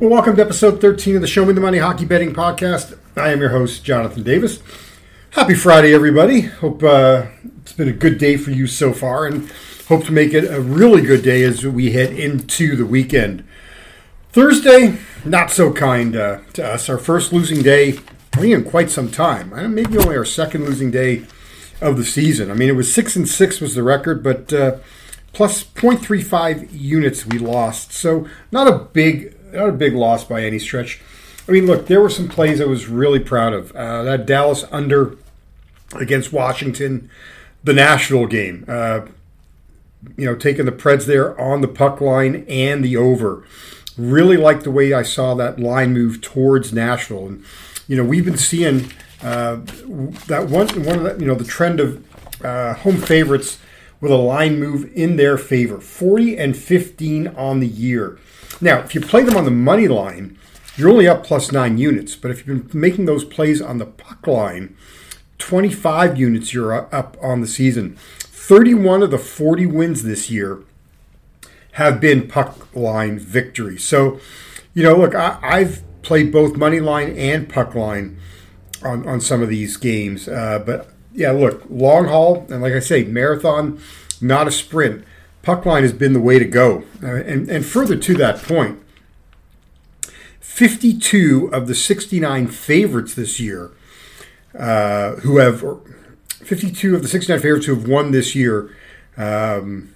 Well, welcome to episode 13 of the Show Me the Money Hockey Betting Podcast. I am your host, Jonathan Davis. Happy Friday, everybody. Hope uh, it's been a good day for you so far and hope to make it a really good day as we head into the weekend. Thursday, not so kind uh, to us. Our first losing day, I think, in quite some time. Maybe only our second losing day of the season. I mean, it was 6 and 6 was the record, but uh, plus 0.35 units we lost. So, not a big not a big loss by any stretch. I mean, look, there were some plays I was really proud of. Uh, that Dallas under against Washington, the Nashville game. Uh, you know, taking the Preds there on the puck line and the over. Really liked the way I saw that line move towards Nashville. And, you know, we've been seeing uh, that one, one of the, you know, the trend of uh, home favorites with a line move in their favor 40 and 15 on the year. Now, if you play them on the money line, you're only up plus nine units. But if you've been making those plays on the puck line, 25 units you're up on the season. 31 of the 40 wins this year have been puck line victories. So, you know, look, I, have played both money line and puck line on, on some of these games. Uh, but yeah, look, long haul, and like I say, marathon, not a sprint. Puck line has been the way to go. Uh, and, and further to that point, 52 of the 69 favorites this year uh, who have 52 of the 69 favorites who have won this year. Um,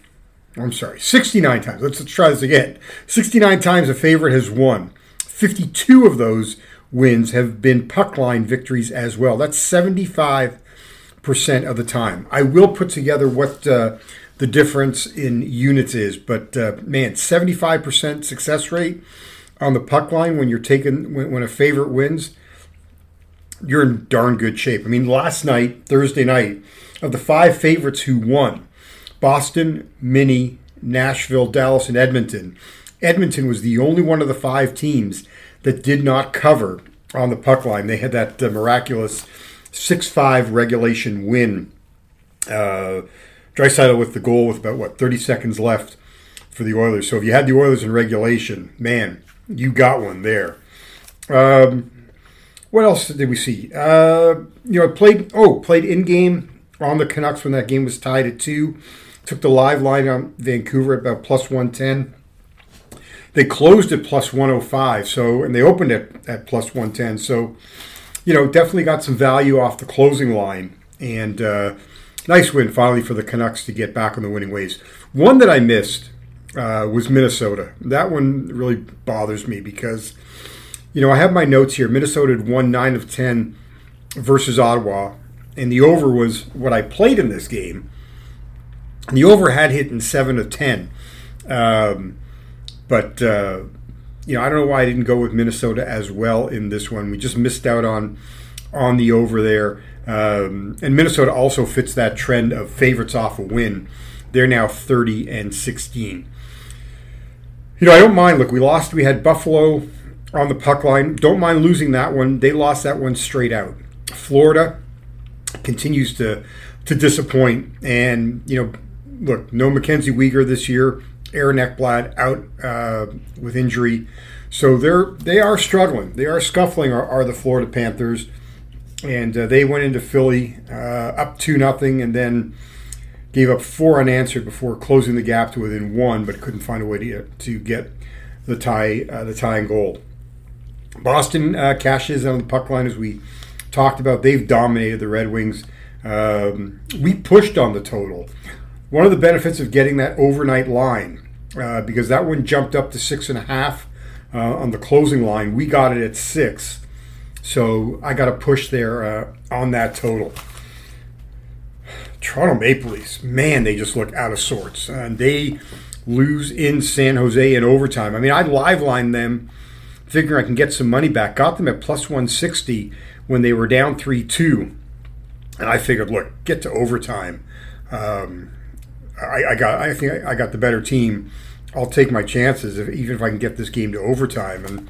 I'm sorry, 69 times. Let's, let's try this again. 69 times a favorite has won. 52 of those wins have been puck line victories as well. That's 75% of the time. I will put together what uh, the difference in units is, but uh, man, 75% success rate on the puck line when you're taking when, when a favorite wins you're in darn good shape. I mean, last night, Thursday night, of the five favorites who won Boston, Mini, Nashville, Dallas, and Edmonton. Edmonton was the only one of the five teams that did not cover on the puck line. They had that uh, miraculous 6 5 regulation win. Uh, Draisaitl with the goal with about, what, 30 seconds left for the Oilers. So if you had the Oilers in regulation, man, you got one there. Um, what else did we see? Uh, you know, played oh played in game on the Canucks when that game was tied at two. Took the live line on Vancouver at about plus one ten. They closed at plus one hundred five. So and they opened it at plus one ten. So you know, definitely got some value off the closing line and. Uh, nice win finally for the Canucks to get back on the winning ways. One that I missed uh, was Minnesota. That one really bothers me because you know, I have my notes here. Minnesota had won 9 of 10 versus Ottawa, and the over was what I played in this game. The over had hit in 7 of 10. Um, but, uh, you know, I don't know why I didn't go with Minnesota as well in this one. We just missed out on on the over there. Um, and Minnesota also fits that trend of favorites off a win. They're now 30 and 16. You know, I don't mind. Look, we lost. We had Buffalo on the puck line. Don't mind losing that one. They lost that one straight out. Florida continues to to disappoint, and you know, look, no Mackenzie Weegar this year. Aaron Ekblad out uh, with injury, so they're they are struggling. They are scuffling. Are, are the Florida Panthers, and uh, they went into Philly uh, up two nothing, and then gave up four unanswered before closing the gap to within one, but couldn't find a way to to get the tie uh, the tying goal. Boston uh, cashes on the puck line as we talked about. They've dominated the Red Wings. Um, we pushed on the total. One of the benefits of getting that overnight line, uh, because that one jumped up to six and a half uh, on the closing line, we got it at six. So I got a push there uh, on that total. Toronto Maple Leafs, man, they just look out of sorts. And they lose in San Jose in overtime. I mean, I live lined them figuring I can get some money back. Got them at plus 160 when they were down 3 2. And I figured, look, get to overtime. Um, I, I, got, I think I got the better team. I'll take my chances, if, even if I can get this game to overtime. And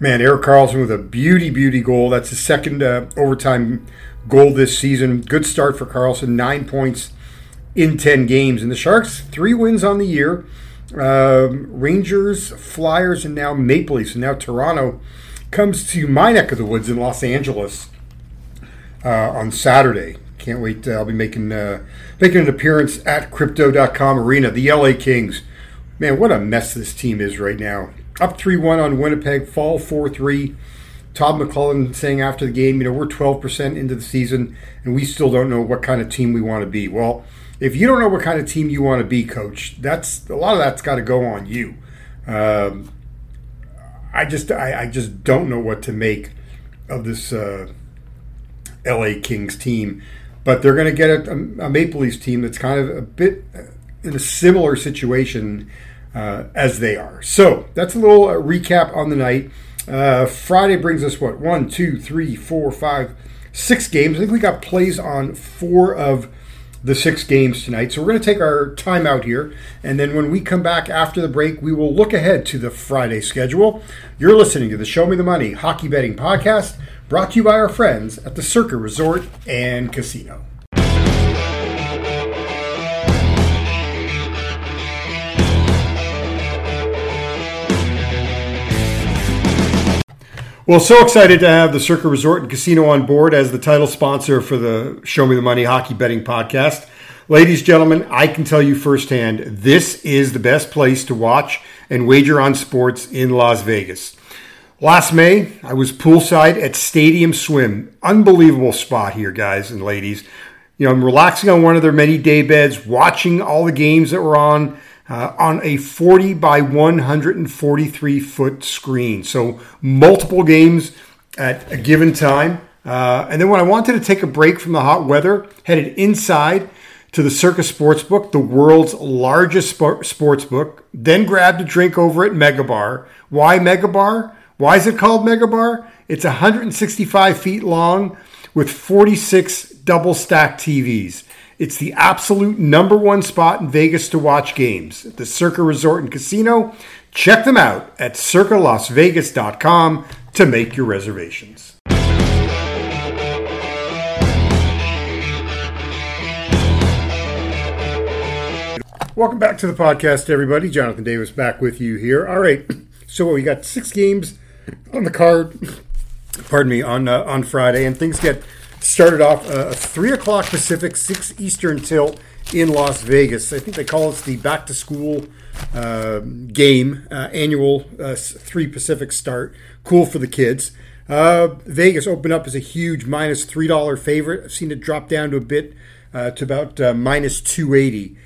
man, Erik Karlsson with a beauty, beauty goal. That's his second uh, overtime goal this season. Good start for Karlsson. Nine points in 10 games. And the Sharks, three wins on the year. Um, Rangers, Flyers, and now Maple Leafs, and now Toronto comes to my neck of the woods in Los Angeles uh, on Saturday. Can't wait. Uh, I'll be making uh, making an appearance at Crypto.com Arena. The LA Kings, man, what a mess this team is right now. Up three one on Winnipeg, fall four three. Todd McLellan saying after the game, you know, we're 12% into the season and we still don't know what kind of team we want to be. Well, if you don't know what kind of team you want to be, coach, that's a lot of that's got to go on you. Um, I just I, I, just don't know what to make of this uh, LA Kings team, but they're going to get a, a, Maple Leafs team that's kind of a bit in a similar situation uh, as they are. So that's a little uh, recap on the night. Uh, Friday brings us what one, two, three, four, five, six games. I think we got plays on four of the six games tonight. So we're going to take our time out here. And then when we come back after the break, we will look ahead to the Friday schedule. You're listening to the Show Me the Money Hockey Betting Podcast, brought to you by our friends at the Circa Resort and Casino. Well, so excited to have the Circa Resort and Casino on board as the title sponsor for the Show Me the Money Hockey Betting Podcast. Ladies, and gentlemen, I can tell you firsthand, this is the best place to watch and wager on sports in Las Vegas. Last May, I was poolside at Stadium Swim. Unbelievable spot here, guys and ladies. You know, I'm relaxing on one of their many day beds, watching all the games that were on uh, on a 40 by 143 foot screen. So multiple games at a given time. Uh, and then when I wanted to take a break from the hot weather, headed inside to the Circa Sportsbook, the world's largest sport- sportsbook. Then grabbed a drink over at Megabar. Why Megabar? Why is it called Megabar? It's 165 feet long with 46 double stack TVs. It's the absolute number one spot in Vegas to watch games. at The Circa Resort and Casino. Check them out at circalasvegas.com to make your reservations. Welcome back to the podcast, everybody. Jonathan Davis back with you here. All right, so we got six games on the card. Pardon me on uh, on Friday, and things get started off uh, a three o'clock Pacific, six Eastern tilt in Las Vegas. I think they call it the back to school uh, game, uh, annual uh, three Pacific start. Cool for the kids. Uh, Vegas opened up as a huge minus three dollar favorite. I've seen it drop down to a bit uh, to about minus two eighty.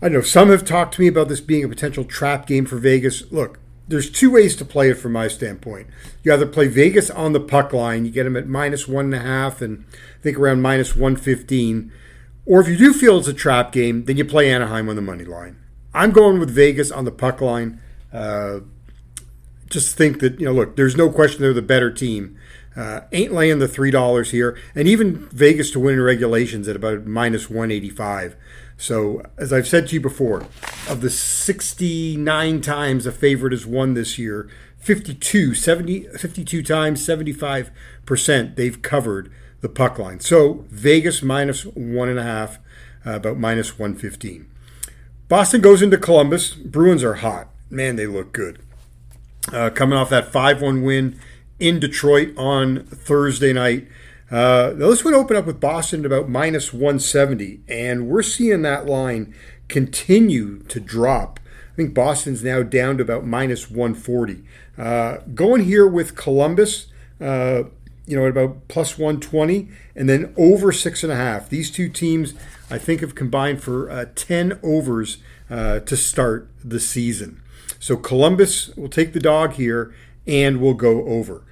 I know. Some have talked to me about this being a potential trap game for Vegas. Look, there's two ways to play it from my standpoint. You either play Vegas on the puck line, you get them at minus one and a half, and I think around minus one fifteen. Or if you do feel it's a trap game, then you play Anaheim on the money line. I'm going with Vegas on the puck line. Uh, just think that you know, look, there's no question they're the better team. Uh, ain't laying the three dollars here, and even Vegas to win in regulations at about minus one eighty five. So, as I've said to you before, of the 69 times a favorite has won this year, 52, 70, 52 times, 75% they've covered the puck line. So, Vegas minus one and a half, uh, about minus 115. Boston goes into Columbus. Bruins are hot. Man, they look good. Uh, coming off that 5 1 win in Detroit on Thursday night. Uh, now this one opened up with Boston at about minus 170, and we're seeing that line continue to drop. I think Boston's now down to about minus 140. Uh, going here with Columbus, uh, you know, at about plus 120, and then over six and a half. These two teams, I think, have combined for uh, 10 overs uh, to start the season. So Columbus will take the dog here and we'll go over.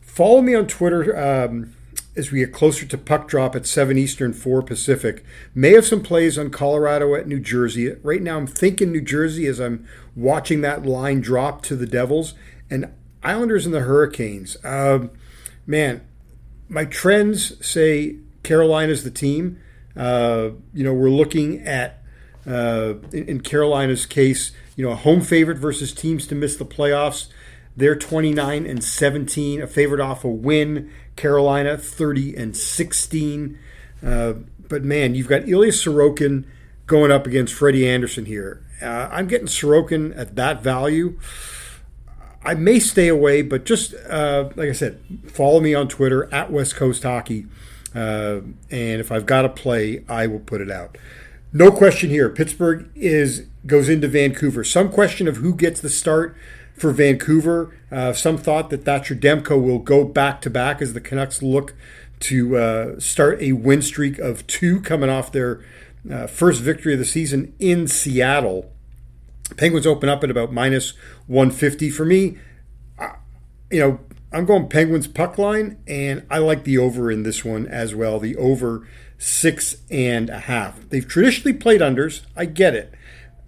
Follow me on Twitter. Um, as we get closer to puck drop at 7 Eastern, 4 Pacific. May have some plays on Colorado at New Jersey. Right now, I'm thinking New Jersey as I'm watching that line drop to the Devils and Islanders and the Hurricanes. Uh, man, my trends say Carolina's the team. Uh, you know, we're looking at, uh, in, in Carolina's case, you know, a home favorite versus teams to miss the playoffs. They're 29 and 17, a favorite off a win. Carolina 30 and 16. Uh, but man, you've got Ilya Sorokin going up against Freddie Andersen here. Uh, I'm getting Sorokin at that value. I may stay away, but just uh, like I said, follow me on Twitter at West Coast Hockey. Uh, and if I've got a play, I will put it out. No question here. Pittsburgh is goes into Vancouver. Some question of who gets the start for Vancouver. Uh, some thought that Thatcher Demko will go back to back as the Canucks look to uh, start a win streak of two coming off their uh, first victory of the season in Seattle. Penguins open up at about minus 150. For me, you know, I'm going Penguins puck line, and I like the over in this one as well. The over six and a half. They've traditionally played unders. I get it.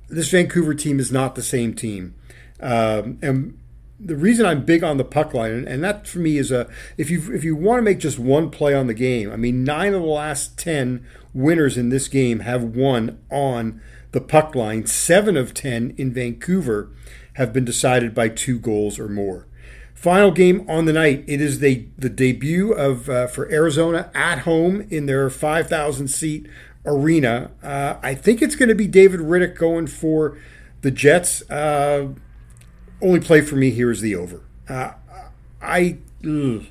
This Vancouver team is not the same team. Um, and the reason I'm big on the puck line, and that for me is a if you if you want to make just one play on the game, I mean nine of the last ten winners in this game have won on the puck line. Seven of ten in Vancouver have been decided by two goals or more. Final game on the night. It is the the debut of uh, for Arizona at home in their 5,000 seat arena. Uh, I think it's going to be David Rittich going for the Jets. Uh, only play for me here is the over. Uh, I ugh,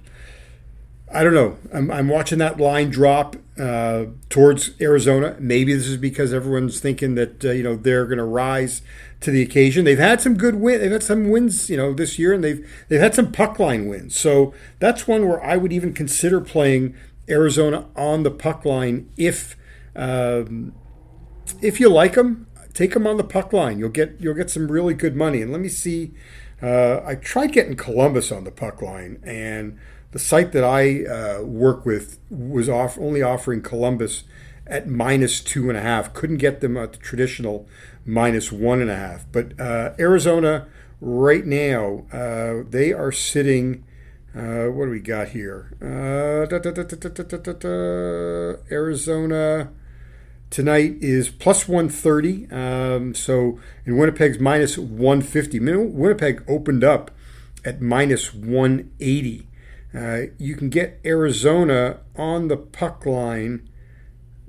I don't know. I'm, I'm watching that line drop uh, towards Arizona. Maybe this is because everyone's thinking that uh, you know they're going to rise to the occasion. They've had some good win. They've had some wins, you know, this year, and they've they've had some puck line wins. So that's one where I would even consider playing Arizona on the puck line if um, if you like them. Take them on the puck line. You'll get you'll get some really good money. And let me see. Uh, I tried getting Columbus on the puck line, and the site that I uh, work with was off only offering Columbus at minus two and a half. Couldn't get them at the traditional minus one and a half. But uh, Arizona right now, uh, they are sitting. Uh, what do we got here? Arizona tonight is plus 130. Um, so in Winnipeg's minus 150. Winnipeg opened up at minus 180. Uh, you can get Arizona on the puck line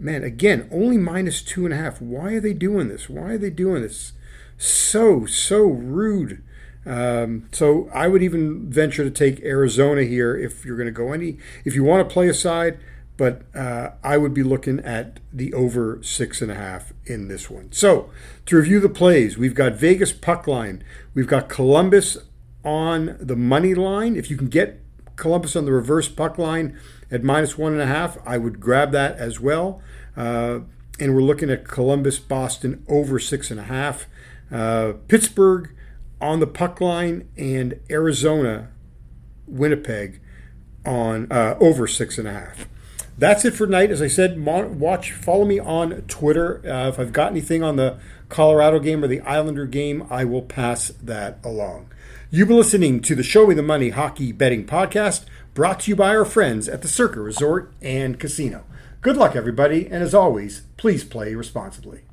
man, again, only minus two and a half. Why are they doing this? Why are they doing this? So, so rude. Um, so I would even venture to take Arizona here if you're going to go any, if you want to play a side, but uh, I would be looking at the over six and a half in this one. So to review the plays, we've got Vegas puck line, we've got Columbus on the money line. If you can get Columbus on the reverse puck line at minus one and a half, I would grab that as well. Uh, and we're looking at Columbus, Boston over six and a half. Uh, Pittsburgh on the puck line and Arizona, Winnipeg on uh, over six and a half. That's it for tonight. As I said, watch, follow me on Twitter. Uh, if I've got anything on the Colorado game or the Islander game, I will pass that along. You've been listening to the Show Me the Money Hockey Betting Podcast, brought to you by our friends at the Circa Resort and Casino. Good luck, everybody, and as always, please play responsibly.